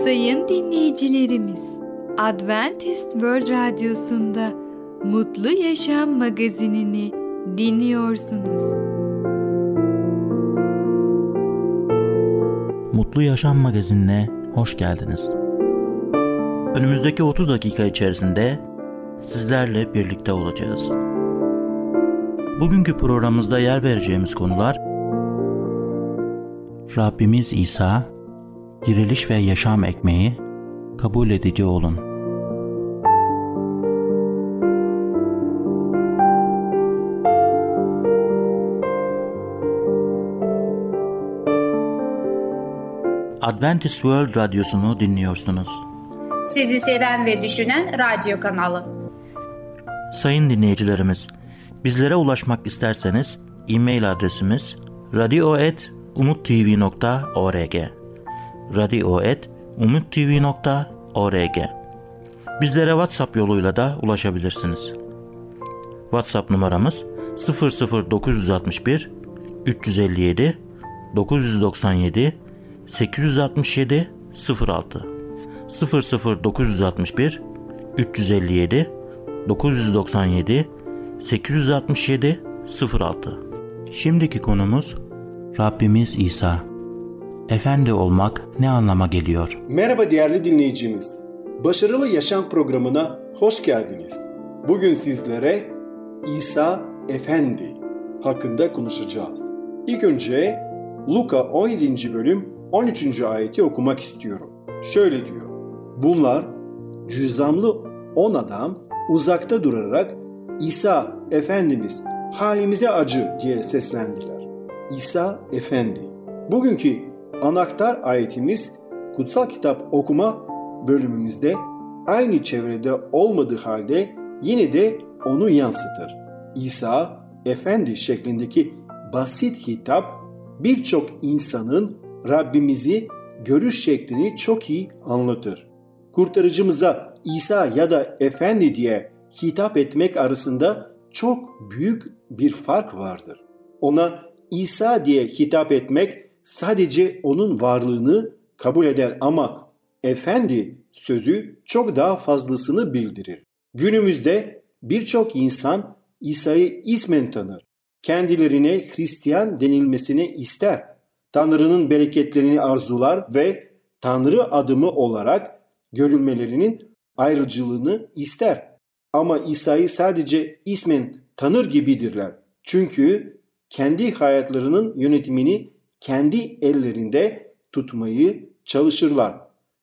Sayın dinleyicilerimiz, Adventist World Radyosu'nda Mutlu Yaşam magazinini dinliyorsunuz. Mutlu Yaşam magazinine hoş geldiniz. Önümüzdeki 30 dakika içerisinde sizlerle birlikte olacağız. Bugünkü programımızda yer vereceğimiz konular Rabbimiz İsa, diriliş ve yaşam ekmeği, kabul edici olun. Adventist World Radyosu'nu dinliyorsunuz. Sizi seven ve düşünen radyo kanalı. Sayın dinleyicilerimiz, bizlere ulaşmak isterseniz e-mail adresimiz radio.umutv.org radio.umutv.org Bizlere WhatsApp yoluyla da ulaşabilirsiniz. WhatsApp numaramız 00961 357 997 867 06 00961 357 997 867 06 Şimdiki konumuz Rabbimiz İsa. Efendi olmak ne anlama geliyor? Merhaba değerli dinleyicimiz. Başarılı Yaşam programına hoş geldiniz. Bugün sizlere İsa Efendi hakkında konuşacağız. İlk önce Luka 17. bölüm 13. ayeti okumak istiyorum. Şöyle diyor. Bunlar cüzamlı on adam uzakta durarak İsa Efendimiz halimize acı diye seslendiler. İsa Efendi. Bugünkü anahtar ayetimiz kutsal kitap okuma bölümümüzde aynı çevrede olmadığı halde yine de onu yansıtır. İsa Efendi şeklindeki basit hitap birçok insanın Rabbimizi görüş şeklini çok iyi anlatır. Kurtarıcımıza İsa ya da Efendi diye hitap etmek arasında çok büyük bir fark vardır. Ona İsa diye hitap etmek sadece onun varlığını kabul eder ama efendi sözü çok daha fazlasını bildirir. Günümüzde birçok insan İsa'yı ismen tanır. Kendilerine Hristiyan denilmesini ister. Tanrı'nın bereketlerini arzular ve Tanrı adımı olarak görülmelerinin ayrıcılığını ister. Ama İsa'yı sadece ismen tanır gibidirler. Çünkü kendi hayatlarının yönetimini kendi ellerinde tutmayı çalışırlar.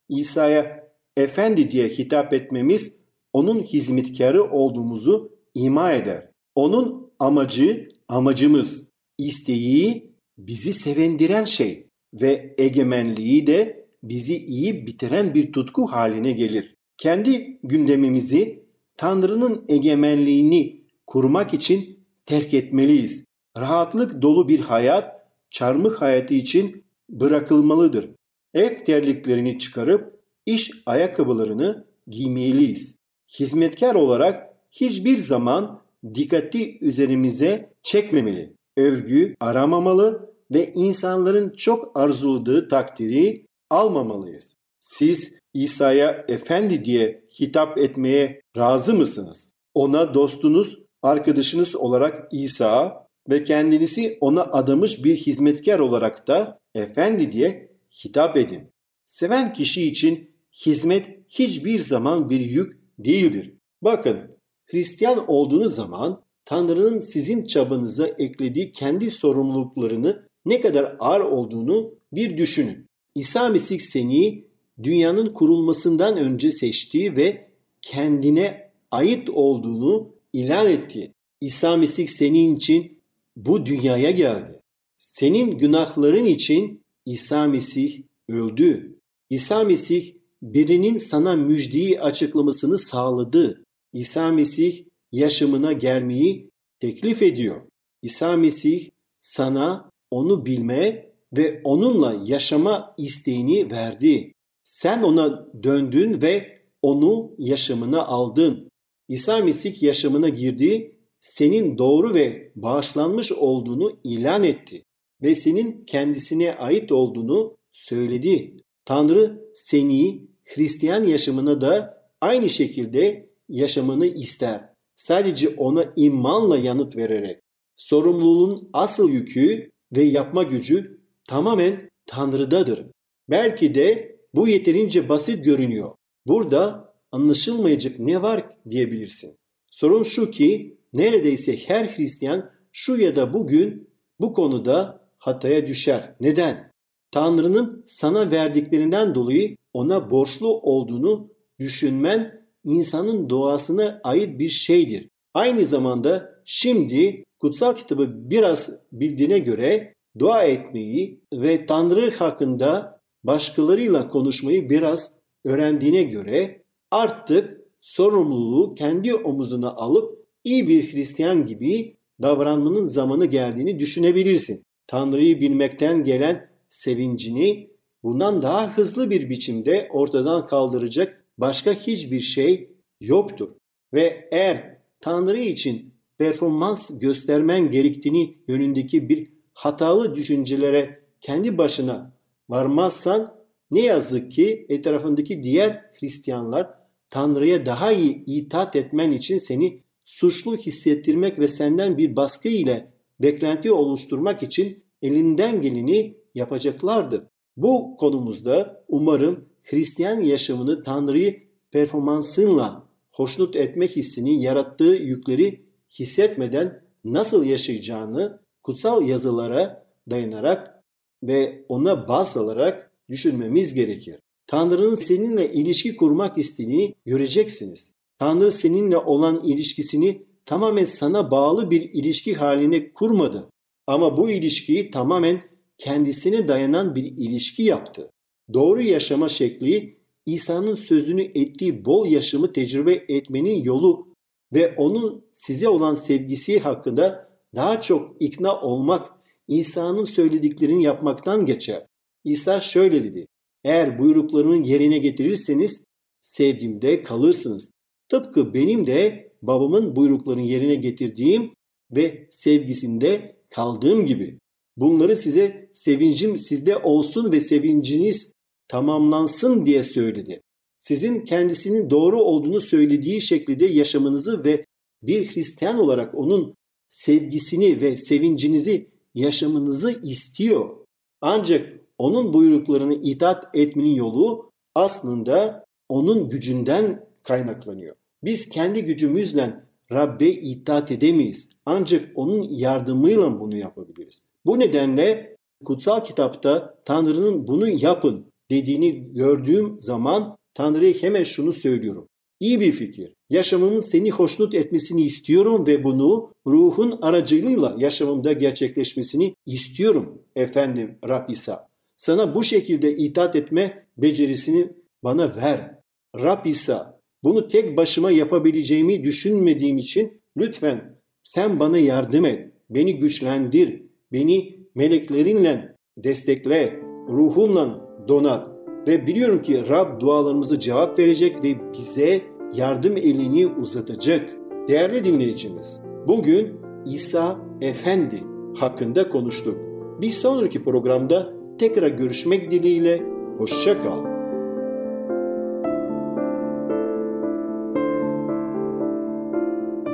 İsa'ya efendi diye hitap etmemiz onun hizmetkarı olduğumuzu ima eder. Onun amacı amacımız, isteği bizi sevindiren şey ve egemenliği de bizi iyi bitiren bir tutku haline gelir. Kendi gündemimizi Tanrı'nın egemenliğini kurmak için terk etmeliyiz. Rahatlık dolu bir hayat çarmık hayatı için bırakılmalıdır. Ev terliklerini çıkarıp iş ayakkabılarını giymeliyiz. Hizmetkar olarak hiçbir zaman dikkati üzerimize çekmemeli. Övgü aramamalı ve insanların çok arzuladığı takdiri almamalıyız. Siz İsa'ya efendi diye hitap etmeye razı mısınız? Ona dostunuz, arkadaşınız olarak İsa ve kendinizi ona adamış bir hizmetkar olarak da efendi diye hitap edin. Seven kişi için hizmet hiçbir zaman bir yük değildir. Bakın, Hristiyan olduğunuz zaman Tanrı'nın sizin çabanıza eklediği kendi sorumluluklarını ne kadar ağır olduğunu bir düşünün. İsa Mesih seni dünyanın kurulmasından önce seçtiği ve kendine ait olduğunu ilan etti. İsa Mesih senin için bu dünyaya geldi. Senin günahların için İsa Mesih öldü. İsa Mesih birinin sana müjdeyi açıklamasını sağladı. İsa Mesih yaşamına gelmeyi teklif ediyor. İsa Mesih sana onu bilme ve onunla yaşama isteğini verdi. Sen ona döndün ve onu yaşamına aldın. İsa Mesih yaşamına girdi, senin doğru ve bağışlanmış olduğunu ilan etti ve senin kendisine ait olduğunu söyledi. Tanrı seni Hristiyan yaşamına da aynı şekilde yaşamanı ister. Sadece ona imanla yanıt vererek. Sorumluluğun asıl yükü ve yapma gücü tamamen Tanrı'dadır. Belki de bu yeterince basit görünüyor. Burada anlaşılmayacak ne var diyebilirsin. Sorun şu ki neredeyse her Hristiyan şu ya da bugün bu konuda hataya düşer. Neden? Tanrı'nın sana verdiklerinden dolayı ona borçlu olduğunu düşünmen insanın doğasına ait bir şeydir. Aynı zamanda şimdi kutsal kitabı biraz bildiğine göre dua etmeyi ve Tanrı hakkında başkalarıyla konuşmayı biraz öğrendiğine göre artık sorumluluğu kendi omuzuna alıp iyi bir Hristiyan gibi davranmanın zamanı geldiğini düşünebilirsin. Tanrı'yı bilmekten gelen sevincini bundan daha hızlı bir biçimde ortadan kaldıracak başka hiçbir şey yoktur. Ve eğer Tanrı için performans göstermen gerektiğini yönündeki bir hatalı düşüncelere kendi başına varmazsan ne yazık ki etrafındaki diğer Hristiyanlar Tanrı'ya daha iyi itaat etmen için seni suçlu hissettirmek ve senden bir baskı ile beklenti oluşturmak için elinden geleni yapacaklardır. Bu konumuzda umarım Hristiyan yaşamını Tanrı'yı performansınla hoşnut etme hissini yarattığı yükleri hissetmeden nasıl yaşayacağını kutsal yazılara dayanarak ve ona baz alarak düşünmemiz gerekir. Tanrı'nın seninle ilişki kurmak istediğini göreceksiniz. Tanrı seninle olan ilişkisini tamamen sana bağlı bir ilişki haline kurmadı. Ama bu ilişkiyi tamamen kendisine dayanan bir ilişki yaptı. Doğru yaşama şekli İsa'nın sözünü ettiği bol yaşamı tecrübe etmenin yolu ve onun size olan sevgisi hakkında daha çok ikna olmak İsa'nın söylediklerini yapmaktan geçer. İsa şöyle dedi. Eğer buyruklarımı yerine getirirseniz sevgimde kalırsınız. Tıpkı benim de babamın buyruklarını yerine getirdiğim ve sevgisinde kaldığım gibi. Bunları size sevincim sizde olsun ve sevinciniz tamamlansın diye söyledi. Sizin kendisinin doğru olduğunu söylediği şekilde yaşamınızı ve bir Hristiyan olarak onun sevgisini ve sevincinizi yaşamınızı istiyor. Ancak onun buyruklarını itaat etmenin yolu aslında onun gücünden kaynaklanıyor. Biz kendi gücümüzle Rabbe itaat edemeyiz. Ancak onun yardımıyla bunu yapabiliriz. Bu nedenle kutsal kitapta Tanrı'nın bunu yapın dediğini gördüğüm zaman Tanrı'ya hemen şunu söylüyorum. İyi bir fikir. Yaşamımın seni hoşnut etmesini istiyorum ve bunu ruhun aracılığıyla yaşamımda gerçekleşmesini istiyorum efendim Rab İsa. Sana bu şekilde itaat etme becerisini bana ver. Rab İsa bunu tek başıma yapabileceğimi düşünmediğim için lütfen sen bana yardım et. Beni güçlendir. Beni meleklerinle destekle. Ruhunla donat. Ve biliyorum ki Rab dualarımızı cevap verecek ve bize yardım elini uzatacak. Değerli dinleyicimiz, bugün İsa Efendi hakkında konuştuk. Bir sonraki programda tekrar görüşmek dileğiyle, hoşça kal.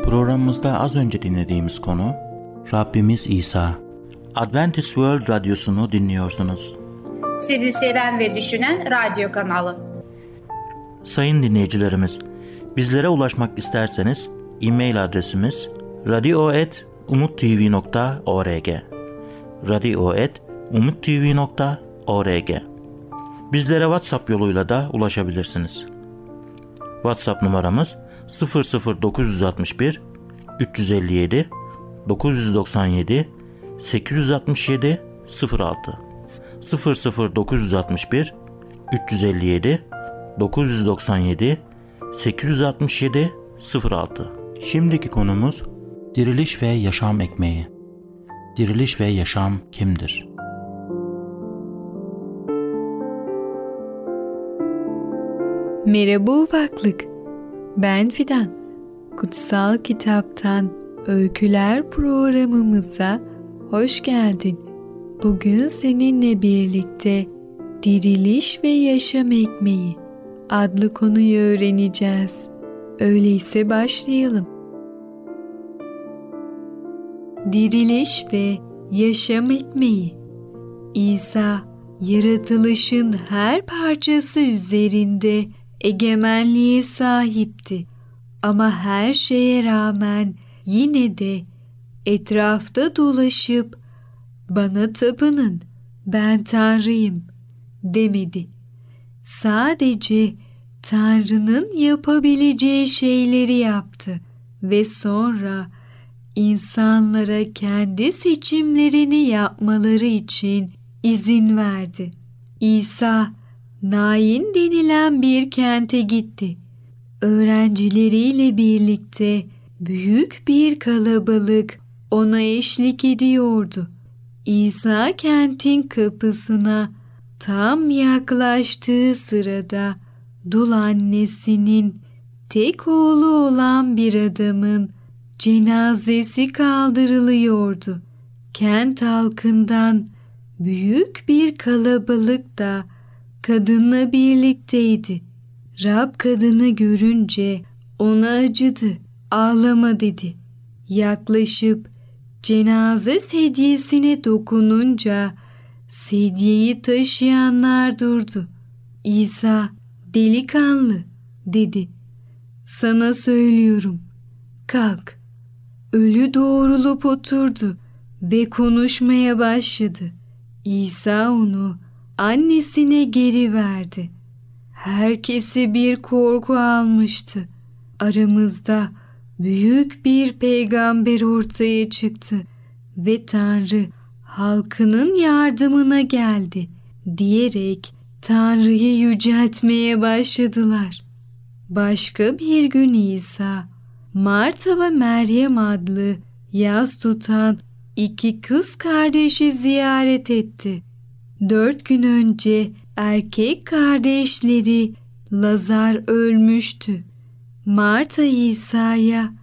Programımızda az önce dinlediğimiz konu Rabbimiz İsa. Adventist World Radyosu'nu dinliyorsunuz. Sizi seven ve düşünen radyo kanalı. Sayın dinleyicilerimiz, bizlere ulaşmak isterseniz e-mail adresimiz radio.umutv.org radio.umutv.org Bizlere WhatsApp yoluyla da ulaşabilirsiniz. WhatsApp numaramız 00961 357 997 867 06 00961 357 997 867 06 Şimdiki konumuz diriliş ve yaşam ekmeği. Diriliş ve yaşam kimdir? Merhaba ufaklık. Ben Fidan. Kutsal Kitaptan Öyküler programımıza hoş geldin. Bugün seninle birlikte diriliş ve yaşam ekmeği adlı konuyu öğreneceğiz. Öyleyse başlayalım. Diriliş ve yaşam ekmeği İsa yaratılışın her parçası üzerinde egemenliğe sahipti. Ama her şeye rağmen yine de etrafta dolaşıp bana tapının ben Tanrıyım demedi. Sadece Tanrı'nın yapabileceği şeyleri yaptı ve sonra insanlara kendi seçimlerini yapmaları için izin verdi. İsa Nain denilen bir kente gitti. Öğrencileriyle birlikte büyük bir kalabalık ona eşlik ediyordu. İsa kentin kapısına tam yaklaştığı sırada dul annesinin tek oğlu olan bir adamın cenazesi kaldırılıyordu. Kent halkından büyük bir kalabalık da kadınla birlikteydi. Rab kadını görünce ona acıdı, ağlama dedi. Yaklaşıp cenaze sedyesine dokununca sedyeyi taşıyanlar durdu. İsa delikanlı dedi. Sana söylüyorum kalk. Ölü doğrulup oturdu ve konuşmaya başladı. İsa onu annesine geri verdi. Herkesi bir korku almıştı. Aramızda büyük bir peygamber ortaya çıktı ve Tanrı halkının yardımına geldi diyerek Tanrı'yı yüceltmeye başladılar. Başka bir gün İsa, Marta ve Meryem adlı yaz tutan iki kız kardeşi ziyaret etti. Dört gün önce erkek kardeşleri Lazar ölmüştü. Marta İsa'ya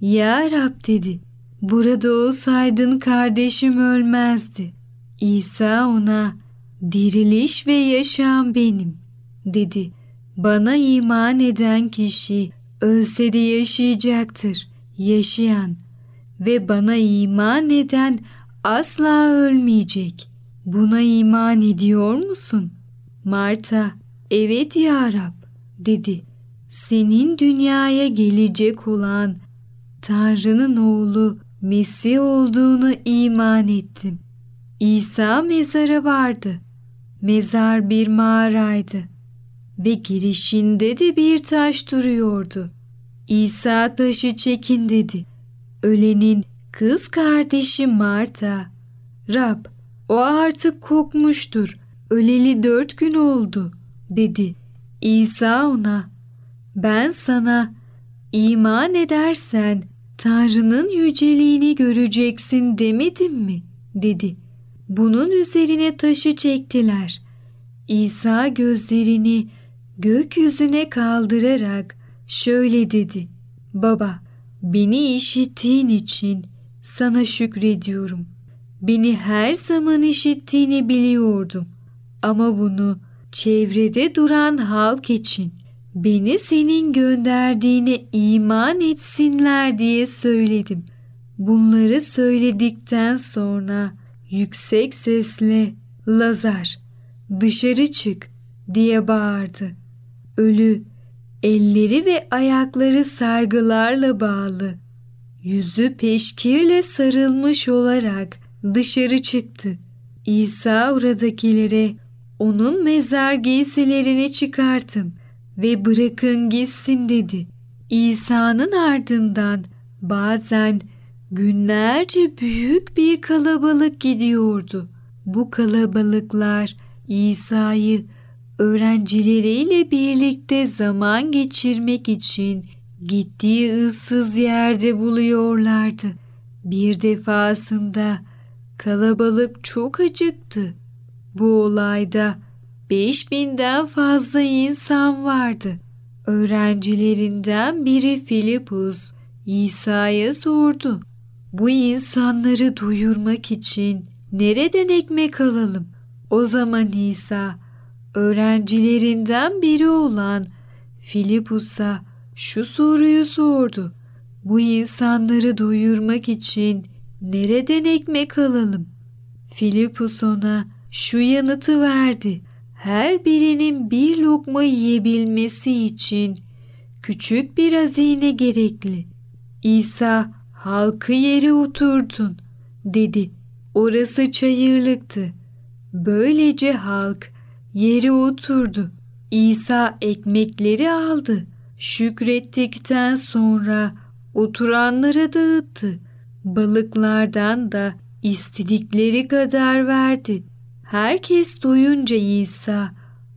Ya Rab dedi burada olsaydın kardeşim ölmezdi. İsa ona diriliş ve yaşam benim dedi. Bana iman eden kişi ölse de yaşayacaktır. Yaşayan ve bana iman eden asla ölmeyecek. Buna iman ediyor musun? Marta, evet ya Rab dedi. Senin dünyaya gelecek olan Tanrı'nın oğlu Mesih olduğunu iman ettim. İsa mezara vardı. Mezar bir mağaraydı ve girişinde de bir taş duruyordu. İsa taşı çekin dedi. Ölenin kız kardeşi Marta, Rab o artık kokmuştur, öleli dört gün oldu dedi. İsa ona, ben sana iman edersen Tanrı'nın yüceliğini göreceksin demedim mi? dedi. Bunun üzerine taşı çektiler. İsa gözlerini gökyüzüne kaldırarak şöyle dedi. Baba, beni işittiğin için sana şükrediyorum. Beni her zaman işittiğini biliyordum. Ama bunu çevrede duran halk için beni senin gönderdiğine iman etsinler diye söyledim. Bunları söyledikten sonra yüksek sesle Lazar dışarı çık diye bağırdı. Ölü elleri ve ayakları sargılarla bağlı, yüzü peşkirle sarılmış olarak dışarı çıktı. İsa oradakilere onun mezar giysilerini çıkartın ve bırakın gitsin dedi. İsa'nın ardından bazen günlerce büyük bir kalabalık gidiyordu. Bu kalabalıklar İsa'yı öğrencileriyle birlikte zaman geçirmek için gittiği ıssız yerde buluyorlardı. Bir defasında kalabalık çok acıktı. Bu olayda beş binden fazla insan vardı. Öğrencilerinden biri Filipus İsa'ya sordu. Bu insanları duyurmak için nereden ekmek alalım? O zaman İsa öğrencilerinden biri olan Filipus'a şu soruyu sordu. Bu insanları doyurmak için nereden ekmek alalım? Filipus ona şu yanıtı verdi. Her birinin bir lokma yiyebilmesi için küçük bir hazine gerekli. İsa halkı yere oturdun dedi. Orası çayırlıktı. Böylece halk yere oturdu. İsa ekmekleri aldı. Şükrettikten sonra oturanlara dağıttı. Balıklardan da istedikleri kadar verdi. Herkes doyunca İsa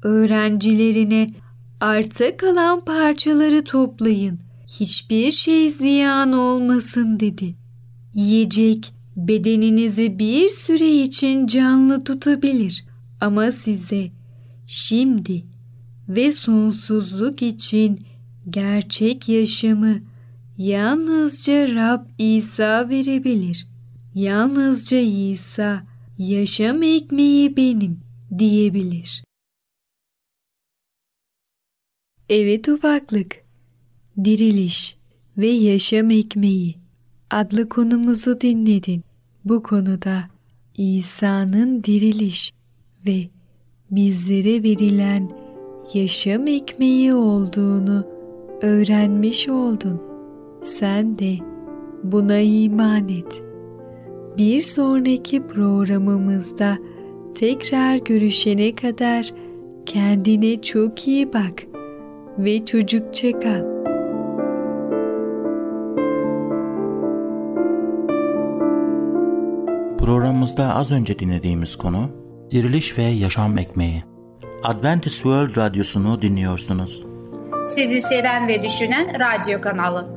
öğrencilerine arta kalan parçaları toplayın. Hiçbir şey ziyan olmasın dedi. Yiyecek bedeninizi bir süre için canlı tutabilir ama size şimdi ve sonsuzluk için gerçek yaşamı yalnızca Rab İsa verebilir. Yalnızca İsa yaşam ekmeği benim diyebilir. Evet ufaklık, diriliş ve yaşam ekmeği adlı konumuzu dinledin. Bu konuda İsa'nın diriliş ve bizlere verilen yaşam ekmeği olduğunu öğrenmiş oldun. Sen de buna iman et. Bir sonraki programımızda tekrar görüşene kadar kendine çok iyi bak ve çocukça kal. Programımızda az önce dinlediğimiz konu Diriliş ve Yaşam Ekmeği. Adventist World Radyosu'nu dinliyorsunuz. Sizi seven ve düşünen radyo kanalı.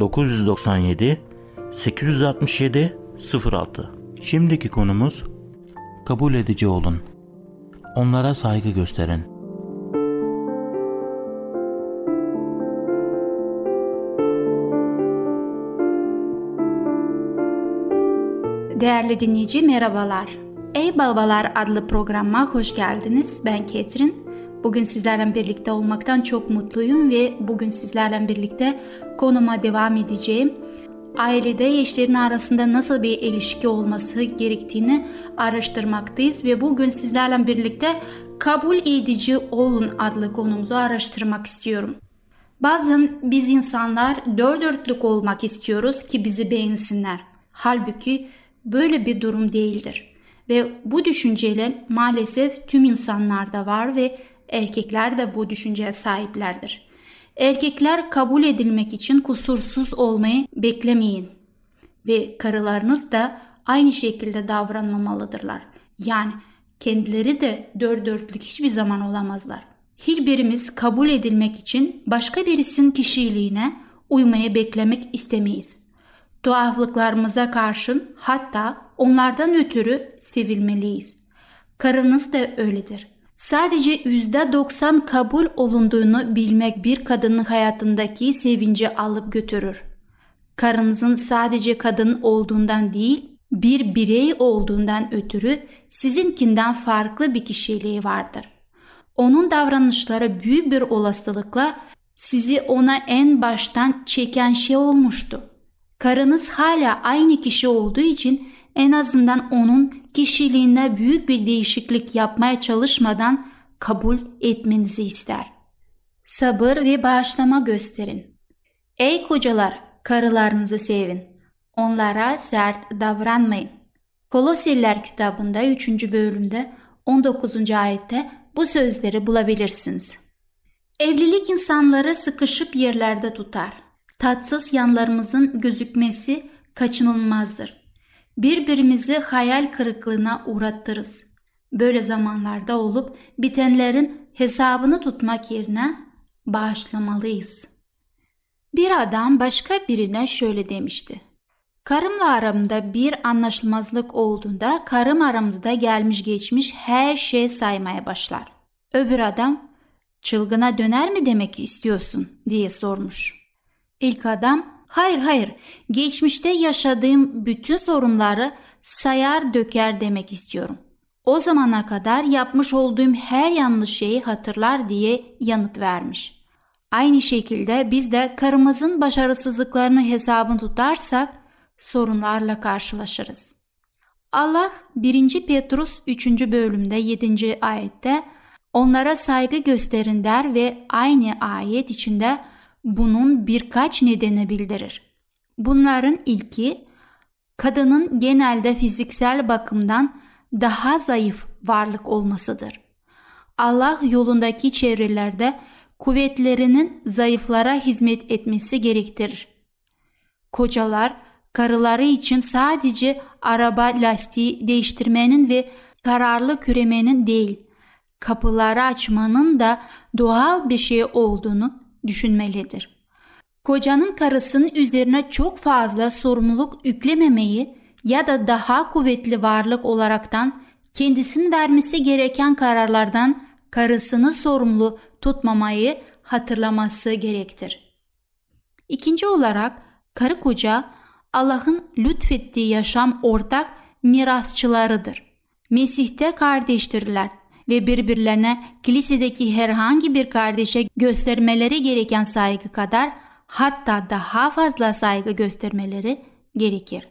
997 867 06 Şimdiki konumuz kabul edici olun. Onlara saygı gösterin. Değerli dinleyici merhabalar. Ey Balbalar adlı programa hoş geldiniz. Ben Ketrin. Bugün sizlerle birlikte olmaktan çok mutluyum ve bugün sizlerle birlikte konuma devam edeceğim. Ailede eşlerin arasında nasıl bir ilişki olması gerektiğini araştırmaktayız ve bugün sizlerle birlikte kabul edici olun adlı konumuzu araştırmak istiyorum. Bazen biz insanlar dört dörtlük olmak istiyoruz ki bizi beğensinler. Halbuki böyle bir durum değildir. Ve bu düşünceler maalesef tüm insanlarda var ve erkekler de bu düşünceye sahiplerdir. Erkekler kabul edilmek için kusursuz olmayı beklemeyin ve karılarınız da aynı şekilde davranmamalıdırlar. Yani kendileri de dört dörtlük hiçbir zaman olamazlar. Hiçbirimiz kabul edilmek için başka birisinin kişiliğine uymayı beklemek istemeyiz tuhaflıklarımıza karşın hatta onlardan ötürü sevilmeliyiz. Karınız da öyledir. Sadece %90 kabul olunduğunu bilmek bir kadının hayatındaki sevinci alıp götürür. Karınızın sadece kadın olduğundan değil, bir birey olduğundan ötürü sizinkinden farklı bir kişiliği vardır. Onun davranışları büyük bir olasılıkla sizi ona en baştan çeken şey olmuştu. Karınız hala aynı kişi olduğu için en azından onun kişiliğinde büyük bir değişiklik yapmaya çalışmadan kabul etmenizi ister. Sabır ve bağışlama gösterin. Ey kocalar, karılarınızı sevin. Onlara sert davranmayın. Kolosiller kitabında 3. bölümde 19. ayette bu sözleri bulabilirsiniz. Evlilik insanları sıkışıp yerlerde tutar tatsız yanlarımızın gözükmesi kaçınılmazdır. Birbirimizi hayal kırıklığına uğratırız. Böyle zamanlarda olup bitenlerin hesabını tutmak yerine bağışlamalıyız. Bir adam başka birine şöyle demişti. Karımla aramda bir anlaşmazlık olduğunda karım aramızda gelmiş geçmiş her şey saymaya başlar. Öbür adam çılgına döner mi demek istiyorsun diye sormuş. İlk adam hayır hayır geçmişte yaşadığım bütün sorunları sayar döker demek istiyorum. O zamana kadar yapmış olduğum her yanlış şeyi hatırlar diye yanıt vermiş. Aynı şekilde biz de karımızın başarısızlıklarını hesabını tutarsak sorunlarla karşılaşırız. Allah 1. Petrus 3. bölümde 7. ayette onlara saygı gösterin der ve aynı ayet içinde bunun birkaç nedeni bildirir. Bunların ilki kadının genelde fiziksel bakımdan daha zayıf varlık olmasıdır. Allah yolundaki çevrelerde kuvvetlerinin zayıflara hizmet etmesi gerektirir. Kocalar karıları için sadece araba lastiği değiştirmenin ve kararlı küremenin değil, kapıları açmanın da doğal bir şey olduğunu düşünmelidir. Kocanın karısının üzerine çok fazla sorumluluk yüklememeyi ya da daha kuvvetli varlık olaraktan kendisinin vermesi gereken kararlardan karısını sorumlu tutmamayı hatırlaması gerektir. İkinci olarak karı koca Allah'ın lütfettiği yaşam ortak mirasçılarıdır. Mesih'te kardeştirler ve birbirlerine kilisedeki herhangi bir kardeşe göstermeleri gereken saygı kadar hatta daha fazla saygı göstermeleri gerekir.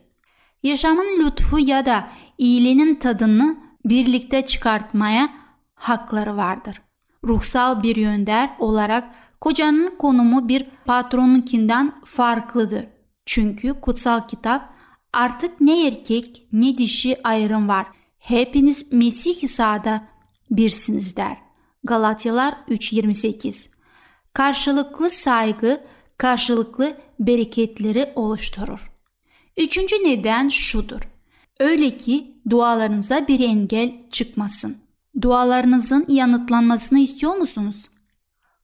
Yaşamın lütfu ya da iyiliğinin tadını birlikte çıkartmaya hakları vardır. Ruhsal bir yönder olarak kocanın konumu bir patronunkinden farklıdır. Çünkü kutsal kitap artık ne erkek ne dişi ayrım var. Hepiniz Mesih İsa'da birsiniz der. Galatyalar 3.28 Karşılıklı saygı karşılıklı bereketleri oluşturur. Üçüncü neden şudur. Öyle ki dualarınıza bir engel çıkmasın. Dualarınızın yanıtlanmasını istiyor musunuz?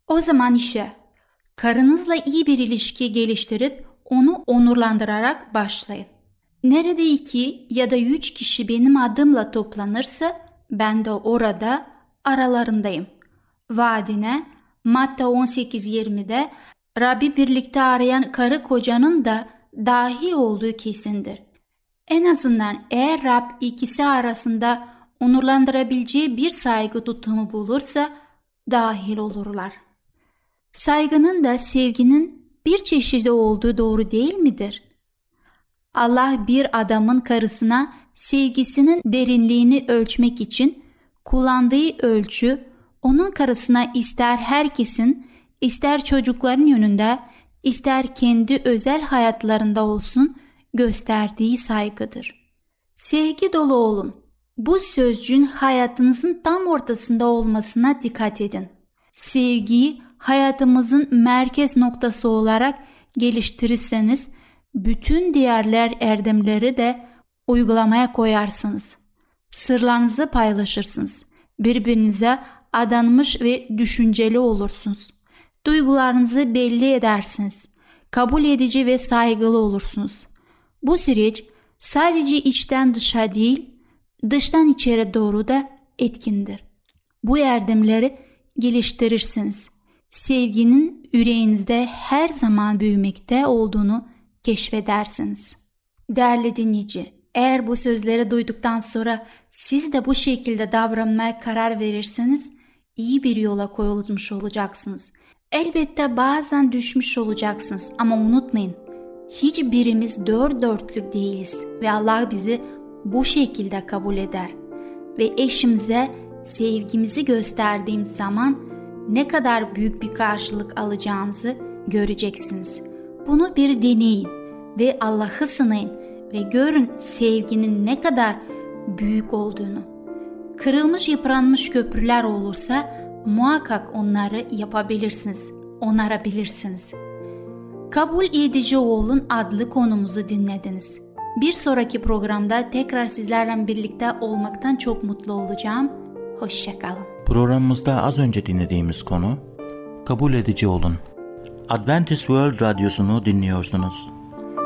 O zaman işe karınızla iyi bir ilişki geliştirip onu onurlandırarak başlayın. Nerede iki ya da üç kişi benim adımla toplanırsa ben de orada aralarındayım. Vaadine Matta 18.20'de Rabbi birlikte arayan karı kocanın da dahil olduğu kesindir. En azından eğer Rab ikisi arasında onurlandırabileceği bir saygı tutumu bulursa dahil olurlar. Saygının da sevginin bir çeşidi olduğu doğru değil midir? Allah bir adamın karısına sevgisinin derinliğini ölçmek için kullandığı ölçü onun karısına ister herkesin ister çocukların yönünde ister kendi özel hayatlarında olsun gösterdiği saygıdır. Sevgi dolu olun. Bu sözcüğün hayatınızın tam ortasında olmasına dikkat edin. Sevgiyi hayatımızın merkez noktası olarak geliştirirseniz bütün diğerler erdemleri de uygulamaya koyarsınız. Sırlarınızı paylaşırsınız. Birbirinize adanmış ve düşünceli olursunuz. Duygularınızı belli edersiniz. Kabul edici ve saygılı olursunuz. Bu süreç sadece içten dışa değil, dıştan içeri doğru da etkindir. Bu yardımları geliştirirsiniz. Sevginin yüreğinizde her zaman büyümekte olduğunu keşfedersiniz. Değerli dinleyici, eğer bu sözleri duyduktan sonra siz de bu şekilde davranmaya karar verirseniz iyi bir yola koyulmuş olacaksınız. Elbette bazen düşmüş olacaksınız ama unutmayın hiçbirimiz dört dörtlük değiliz ve Allah bizi bu şekilde kabul eder. Ve eşimize sevgimizi gösterdiğimiz zaman ne kadar büyük bir karşılık alacağınızı göreceksiniz. Bunu bir deneyin ve Allah'ı sınayın ve görün sevginin ne kadar büyük olduğunu. Kırılmış yıpranmış köprüler olursa muhakkak onları yapabilirsiniz, onarabilirsiniz. Kabul edici olun adlı konumuzu dinlediniz. Bir sonraki programda tekrar sizlerle birlikte olmaktan çok mutlu olacağım. Hoşçakalın. Programımızda az önce dinlediğimiz konu Kabul edici olun. Adventist World Radyosu'nu dinliyorsunuz.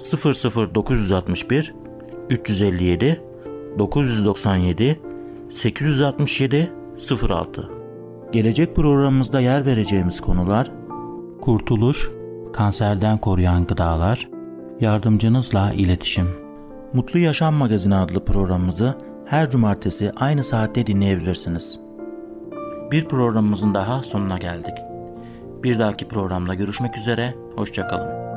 00961 357 997 867 06 Gelecek programımızda yer vereceğimiz konular Kurtuluş, kanserden koruyan gıdalar, yardımcınızla iletişim. Mutlu Yaşam Magazini adlı programımızı her cumartesi aynı saatte dinleyebilirsiniz. Bir programımızın daha sonuna geldik. Bir dahaki programda görüşmek üzere, hoşçakalın.